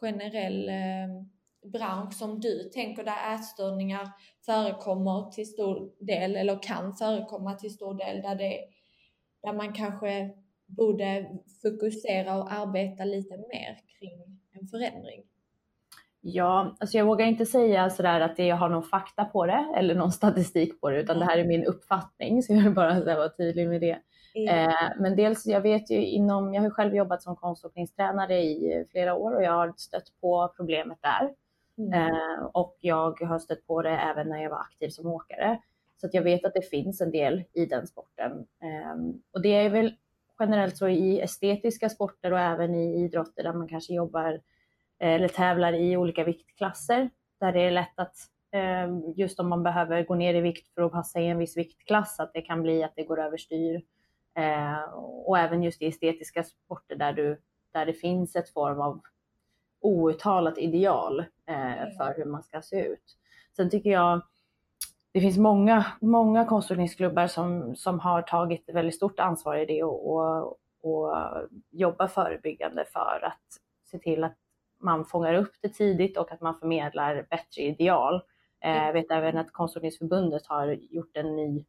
generell eh, bransch som du tänker där ätstörningar förekommer till stor del eller kan förekomma till stor del där, det, där man kanske borde fokusera och arbeta lite mer kring en förändring? Ja, alltså jag vågar inte säga sådär att jag har någon fakta på det eller någon statistik på det, utan det här är min uppfattning, så jag vill bara vara tydlig med det. Eh, men dels, jag vet ju inom, jag har själv jobbat som konståkningstränare i flera år och jag har stött på problemet där. Mm. Eh, och jag har stött på det även när jag var aktiv som åkare. Så att jag vet att det finns en del i den sporten. Eh, och det är väl generellt så i estetiska sporter och även i idrotter där man kanske jobbar eh, eller tävlar i olika viktklasser. Där det är lätt att eh, just om man behöver gå ner i vikt för att passa i en viss viktklass, att det kan bli att det går överstyr. Eh, och även just i estetiska sporter där, du, där det finns ett form av outtalat ideal eh, för hur man ska se ut. Sen tycker jag det finns många, många konståkningsklubbar som, som har tagit väldigt stort ansvar i det och, och, och jobbar förebyggande för att se till att man fångar upp det tidigt och att man förmedlar bättre ideal. Eh, jag vet även att Konståkningsförbundet har gjort en ny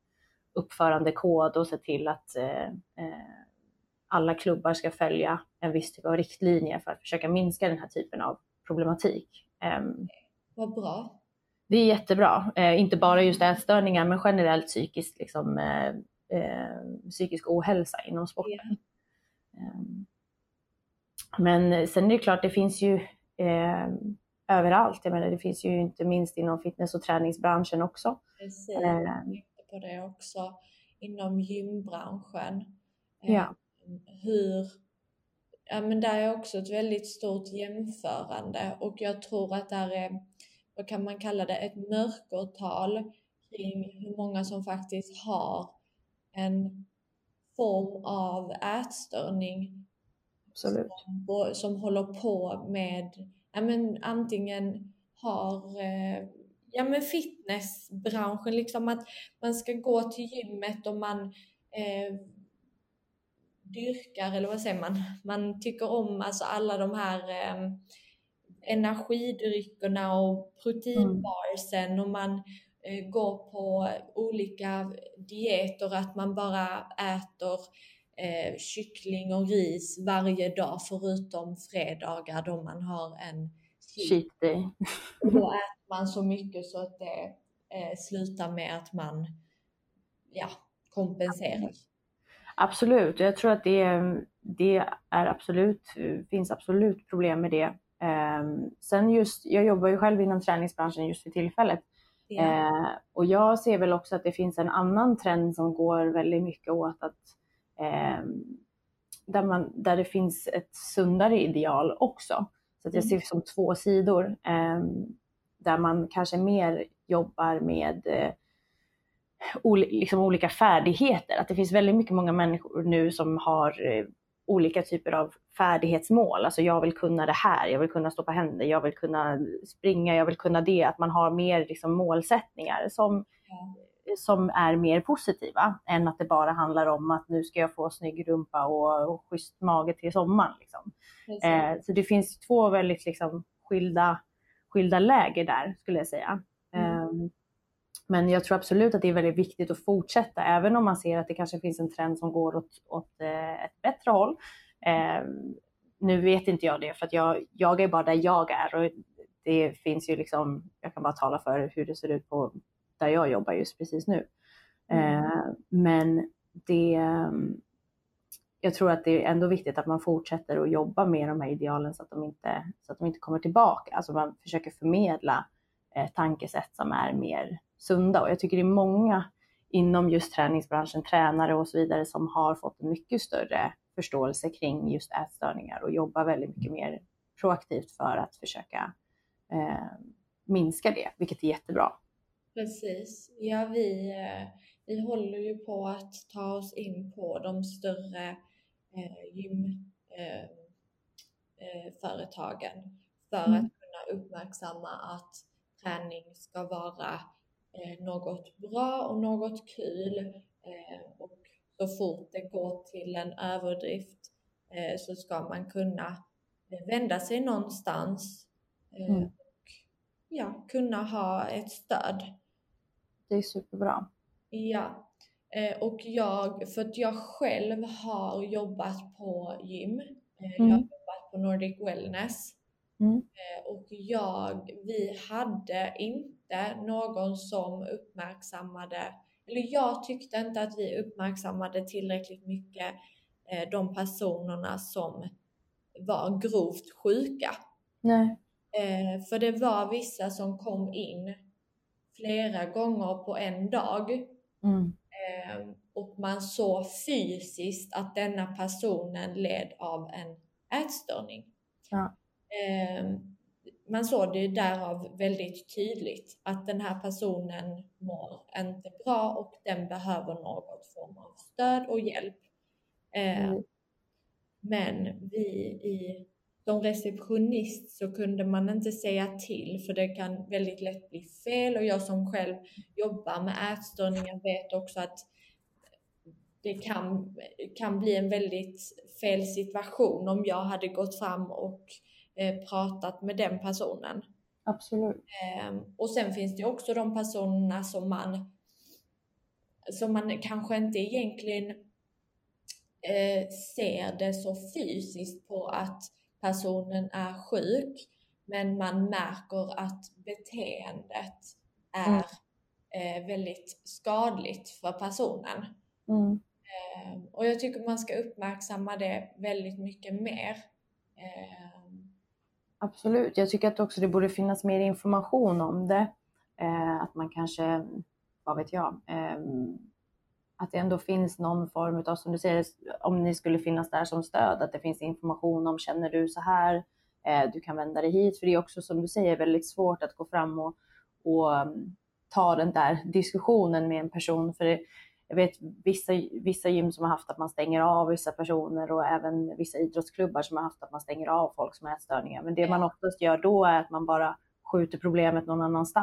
uppförandekod och sett till att eh, eh, alla klubbar ska följa en viss typ av riktlinjer för att försöka minska den här typen av problematik. Ehm, Vad bra. det är jättebra, eh, inte bara just ätstörningar men generellt psykisk, liksom, eh, eh, psykisk ohälsa inom sporten. Ehm, men sen är det klart, det finns ju eh, överallt. Jag menar, det finns ju inte minst inom fitness och träningsbranschen också. Precis. Eh. Jag tänkte på det också inom gymbranschen. Ja. Hur, ja men där är också ett väldigt stort jämförande och jag tror att där är, vad kan man kalla det, ett mörkertal kring hur många som faktiskt har en form av ätstörning Absolut. som, som håller på med, ja men antingen har, eh, ja men fitnessbranschen, liksom att man ska gå till gymmet och man eh, dyrkar, eller vad säger man, man tycker om alltså alla de här eh, energidryckerna och proteinbarsen och man eh, går på olika dieter, att man bara äter eh, kyckling och ris varje dag förutom fredagar då man har en Cheat day. Då äter man så mycket så att det eh, slutar med att man ja, kompenserar. Absolut, jag tror att det, det är absolut, finns absolut problem med det. Um, sen just, jag jobbar ju själv inom träningsbranschen just för tillfället. Yeah. Och jag ser väl också att det finns en annan trend som går väldigt mycket åt att um, där, man, där det finns ett sundare ideal också. Så att jag mm. ser det som två sidor. Um, där man kanske mer jobbar med uh, liksom olika färdigheter. Att det finns väldigt mycket många människor nu som har eh, olika typer av färdighetsmål. Alltså jag vill kunna det här, jag vill kunna stå på händer, jag vill kunna springa, jag vill kunna det. Att man har mer liksom målsättningar som, ja. som är mer positiva än att det bara handlar om att nu ska jag få snygg rumpa och, och schysst mage till sommaren. Liksom. Eh, så det finns två väldigt liksom, skilda, skilda läger där skulle jag säga. Mm. Um, men jag tror absolut att det är väldigt viktigt att fortsätta, även om man ser att det kanske finns en trend som går åt, åt eh, ett bättre håll. Eh, nu vet inte jag det, för att jag, jag är bara där jag är och det finns ju liksom, jag kan bara tala för hur det ser ut på där jag jobbar just precis nu. Mm. Eh, men det, jag tror att det är ändå viktigt att man fortsätter att jobba med de här idealen så att de inte, så att de inte kommer tillbaka. Alltså man försöker förmedla eh, tankesätt som är mer sunda och jag tycker det är många inom just träningsbranschen, tränare och så vidare som har fått en mycket större förståelse kring just ätstörningar och jobbar väldigt mycket mer proaktivt för att försöka eh, minska det, vilket är jättebra. Precis. Ja, vi, eh, vi håller ju på att ta oss in på de större eh, gymföretagen eh, eh, för mm. att kunna uppmärksamma att träning ska vara något bra och något kul eh, och så fort det går till en överdrift eh, så ska man kunna eh, vända sig någonstans eh, mm. och ja, kunna ha ett stöd. Det är superbra. Ja, eh, och jag, för att jag själv har jobbat på gym, jag har mm. jobbat på Nordic Wellness Mm. Och jag, vi hade inte någon som uppmärksammade, eller jag tyckte inte att vi uppmärksammade tillräckligt mycket eh, de personerna som var grovt sjuka. Nej. Eh, för det var vissa som kom in flera gånger på en dag. Mm. Och man såg fysiskt att denna personen led av en ätstörning. Ja. Man såg det därav väldigt tydligt att den här personen mår inte bra och den behöver något form av stöd och hjälp. Ehm, mm. Men vi i, som receptionist så kunde man inte säga till för det kan väldigt lätt bli fel och jag som själv jobbar med ätstörningar vet också att det kan, kan bli en väldigt fel situation om jag hade gått fram och Eh, pratat med den personen. Absolut. Ehm, och sen finns det också de personerna som man, som man kanske inte egentligen eh, ser det så fysiskt på att personen är sjuk, men man märker att beteendet är mm. Eh, väldigt skadligt för personen. Mm. Ehm, och jag tycker man ska uppmärksamma det väldigt mycket mer. Ehm, Absolut. Jag tycker att också det borde finnas mer information om det. Eh, att man kanske, vad vet jag, eh, att det ändå finns någon form av, som du säger, om ni skulle finnas där som stöd, att det finns information om känner du så här, eh, du kan vända dig hit. För det är också som du säger väldigt svårt att gå fram och, och mm, ta den där diskussionen med en person. För det, jag vet vissa, vissa gym som har haft att man stänger av vissa personer och även vissa idrottsklubbar som har haft att man stänger av folk som har ätstörningar. Men det man oftast gör då är att man bara skjuter problemet någon annans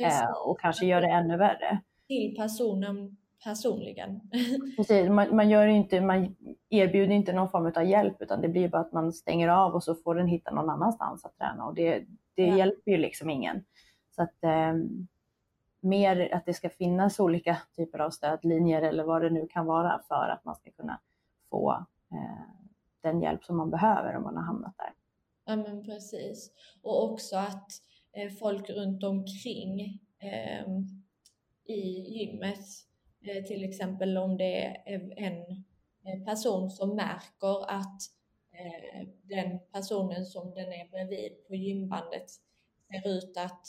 eh, och kanske gör det ännu värre. Till personen personligen. Precis, man, man, gör inte, man erbjuder inte någon form av hjälp utan det blir bara att man stänger av och så får den hitta någon annanstans att träna och det, det ja. hjälper ju liksom ingen. Så att eh, mer att det ska finnas olika typer av stödlinjer eller vad det nu kan vara för att man ska kunna få eh, den hjälp som man behöver om man har hamnat där. Ja men precis. Och också att eh, folk runt omkring eh, i gymmet, eh, till exempel om det är en eh, person som märker att eh, den personen som den är bredvid på gymbandet ser ut att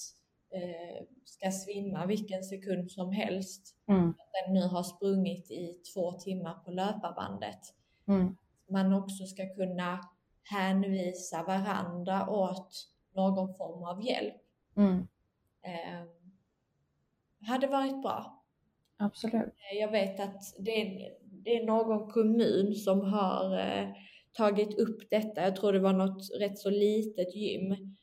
eh, ska svimma vilken sekund som helst. Mm. Att den nu har sprungit i två timmar på löparbandet. Mm. Man också ska kunna hänvisa varandra åt någon form av hjälp. Mm. Eh, hade varit bra. Absolut. Eh, jag vet att det är, det är någon kommun som har eh, tagit upp detta. Jag tror det var något rätt så litet gym.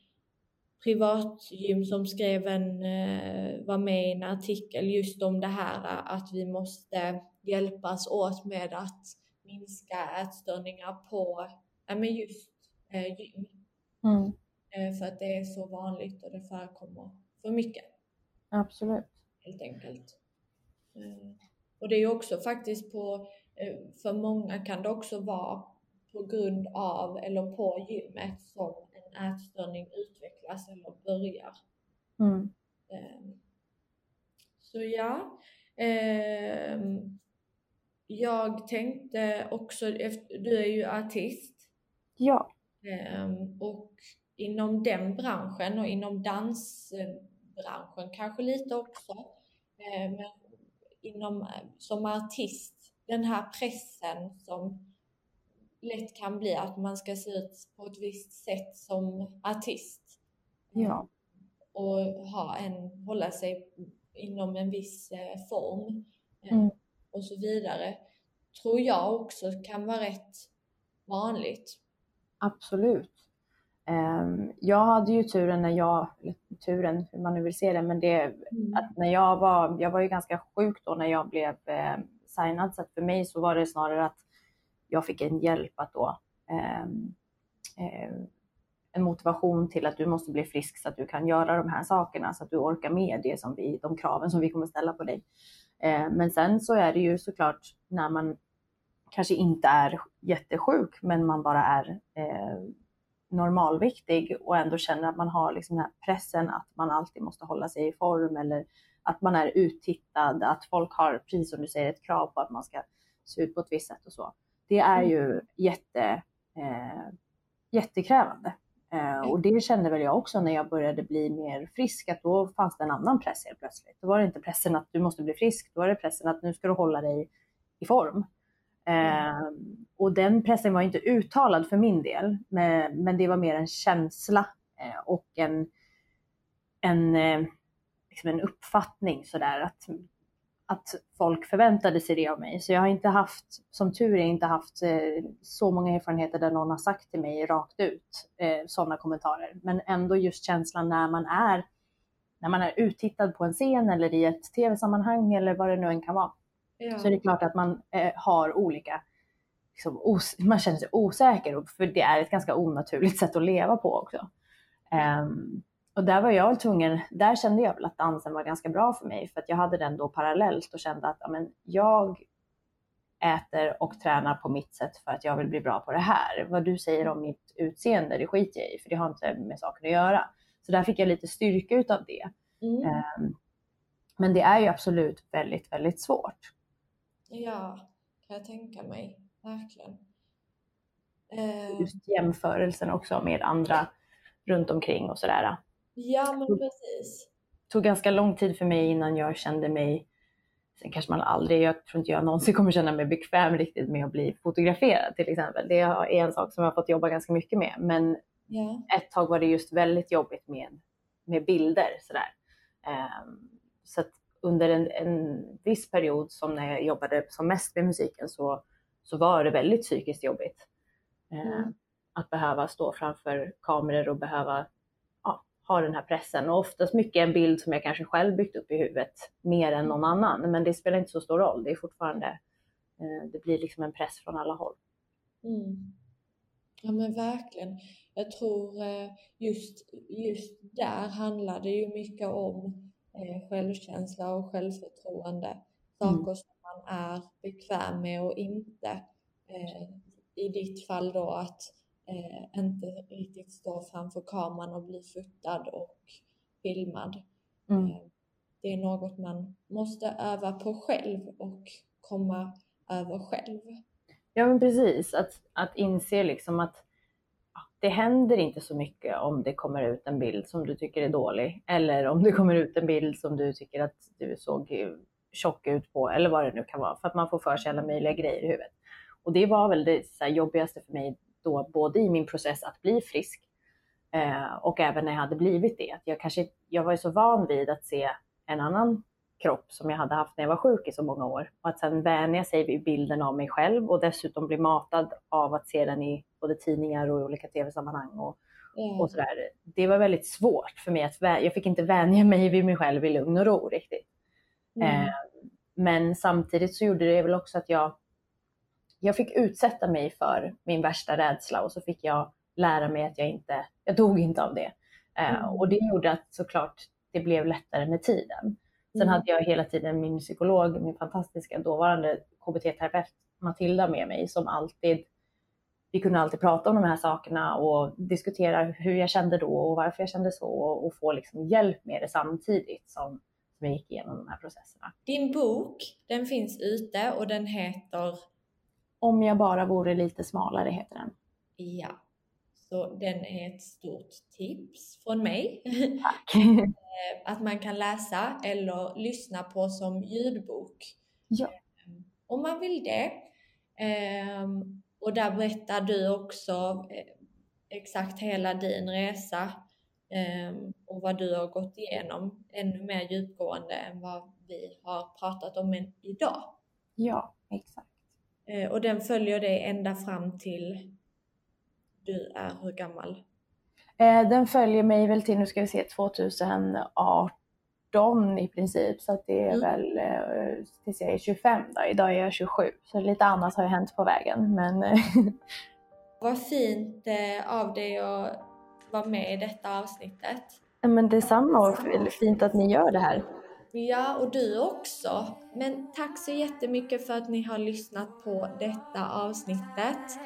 Privatgym som skrev en, eh, var med i en artikel just om det här att vi måste hjälpas åt med att minska ätstörningar på ja, men just eh, gym. Mm. Eh, för att det är så vanligt och det förekommer för mycket. Absolut. Helt enkelt. Och det är också faktiskt på, för många kan det också vara på grund av eller på gymmet som ätstörning utvecklas eller börjar. Mm. Ehm, så ja. Ehm, jag tänkte också, du är ju artist. Ja. Ehm, och inom den branschen och inom dansbranschen kanske lite också. Men inom, som artist, den här pressen som lätt kan bli att man ska se ut på ett visst sätt som artist. Ja. Och ha en, hålla sig inom en viss eh, form eh, mm. och så vidare. Tror jag också kan vara rätt vanligt. Absolut. Um, jag hade ju turen när jag, turen hur man nu vill se det, men det mm. att när jag var, jag var ju ganska sjuk då när jag blev eh, signad så att för mig så var det snarare att jag fick en hjälp att då eh, eh, en motivation till att du måste bli frisk så att du kan göra de här sakerna så att du orkar med det som vi, de kraven som vi kommer ställa på dig. Eh, men sen så är det ju såklart när man kanske inte är jättesjuk men man bara är eh, normalviktig och ändå känner att man har liksom den här pressen att man alltid måste hålla sig i form eller att man är uttittad, att folk har, precis som du säger, ett krav på att man ska se ut på ett visst sätt och så. Det är mm. ju jätte, eh, jättekrävande. Eh, och det kände väl jag också när jag började bli mer frisk, att då fanns det en annan press helt plötsligt. Då var det inte pressen att du måste bli frisk, då var det pressen att nu ska du hålla dig i form. Eh, och den pressen var inte uttalad för min del, men, men det var mer en känsla eh, och en, en, eh, liksom en uppfattning sådär att att folk förväntade sig det av mig. Så jag har inte haft, som tur är, inte haft eh, så många erfarenheter där någon har sagt till mig rakt ut eh, sådana kommentarer. Men ändå just känslan när man är när man är uttittad på en scen eller i ett tv-sammanhang eller vad det nu än kan vara. Ja. Så är det klart att man eh, har olika, liksom, man känner sig osäker för det är ett ganska onaturligt sätt att leva på också. Um, och där var jag tvungen, där kände jag väl att dansen var ganska bra för mig för att jag hade den då parallellt och kände att ja, men jag äter och tränar på mitt sätt för att jag vill bli bra på det här. Vad du säger om mitt utseende, det skiter jag i för det har inte med saken att göra. Så där fick jag lite styrka utav det. Mm. Um, men det är ju absolut väldigt, väldigt svårt. Ja, kan jag tänka mig. Verkligen. Just jämförelsen också med andra runt omkring och sådär. Ja, men precis. Det tog ganska lång tid för mig innan jag kände mig, sen kanske man aldrig, jag tror inte jag någonsin kommer känna mig bekväm riktigt med att bli fotograferad till exempel. Det är en sak som jag har fått jobba ganska mycket med. Men ja. ett tag var det just väldigt jobbigt med, med bilder sådär. Um, så att under en, en viss period som när jag jobbade som mest med musiken så, så var det väldigt psykiskt jobbigt. Uh, mm. Att behöva stå framför kameror och behöva har den här pressen och oftast mycket en bild som jag kanske själv byggt upp i huvudet mer än någon annan. Men det spelar inte så stor roll. Det är fortfarande, eh, det blir liksom en press från alla håll. Mm. Ja men verkligen. Jag tror eh, just, just där handlar det ju mycket om eh, självkänsla och självförtroende. Saker mm. som man är bekväm med och inte. I ditt fall då att eh, inte riktigt stå framför kameran och bli fotad och filmad. Mm. Eh, det är något man måste öva på själv och komma över själv. Ja men precis, att, att inse liksom att det händer inte så mycket om det kommer ut en bild som du tycker är dålig eller om det kommer ut en bild som du tycker att du såg tjock ut på eller vad det nu kan vara för att man får för sig alla möjliga grejer i huvudet. Och det var väl det så jobbigaste för mig då både i min process att bli frisk eh, och även när jag hade blivit det. Att jag, kanske, jag var ju så van vid att se en annan kropp som jag hade haft när jag var sjuk i så många år. Och att sen vänja sig vid bilden av mig själv och dessutom bli matad av att se den i både tidningar och olika tv-sammanhang och, mm. och sådär. Det var väldigt svårt för mig att jag fick inte vänja mig vid mig själv i lugn och ro riktigt. Mm. Eh, men samtidigt så gjorde det väl också att jag jag fick utsätta mig för min värsta rädsla och så fick jag lära mig att jag inte, jag dog inte av det. Eh, mm. och det gjorde att såklart det blev lättare med tiden. Sen mm. hade jag hela tiden min psykolog, min fantastiska dåvarande KBT-terapeut Matilda med mig som alltid, vi kunde alltid prata om de här sakerna och diskutera hur jag kände då och varför jag kände så och, och få liksom hjälp med det samtidigt som, som jag gick igenom de här processerna. Din bok, den finns ute och den heter om jag bara vore lite smalare heter den. Ja, så den är ett stort tips från mig. Tack! Att man kan läsa eller lyssna på som ljudbok. Ja. Ehm, om man vill det. Ehm, och där berättar du också eh, exakt hela din resa ehm, och vad du har gått igenom ännu mer djupgående än vad vi har pratat om idag. Ja, exakt. Eh, och den följer dig ända fram till du är hur gammal? Eh, den följer mig väl till, nu ska vi se, 2018 i princip. Så att det är mm. väl eh, tills jag är 25 då. Idag är jag 27. Så lite annat har ju hänt på vägen. Men Vad fint av dig att vara med i detta avsnittet. Men detsamma och fint att ni gör det här. Ja, och du också. Men tack så jättemycket för att ni har lyssnat på detta avsnittet.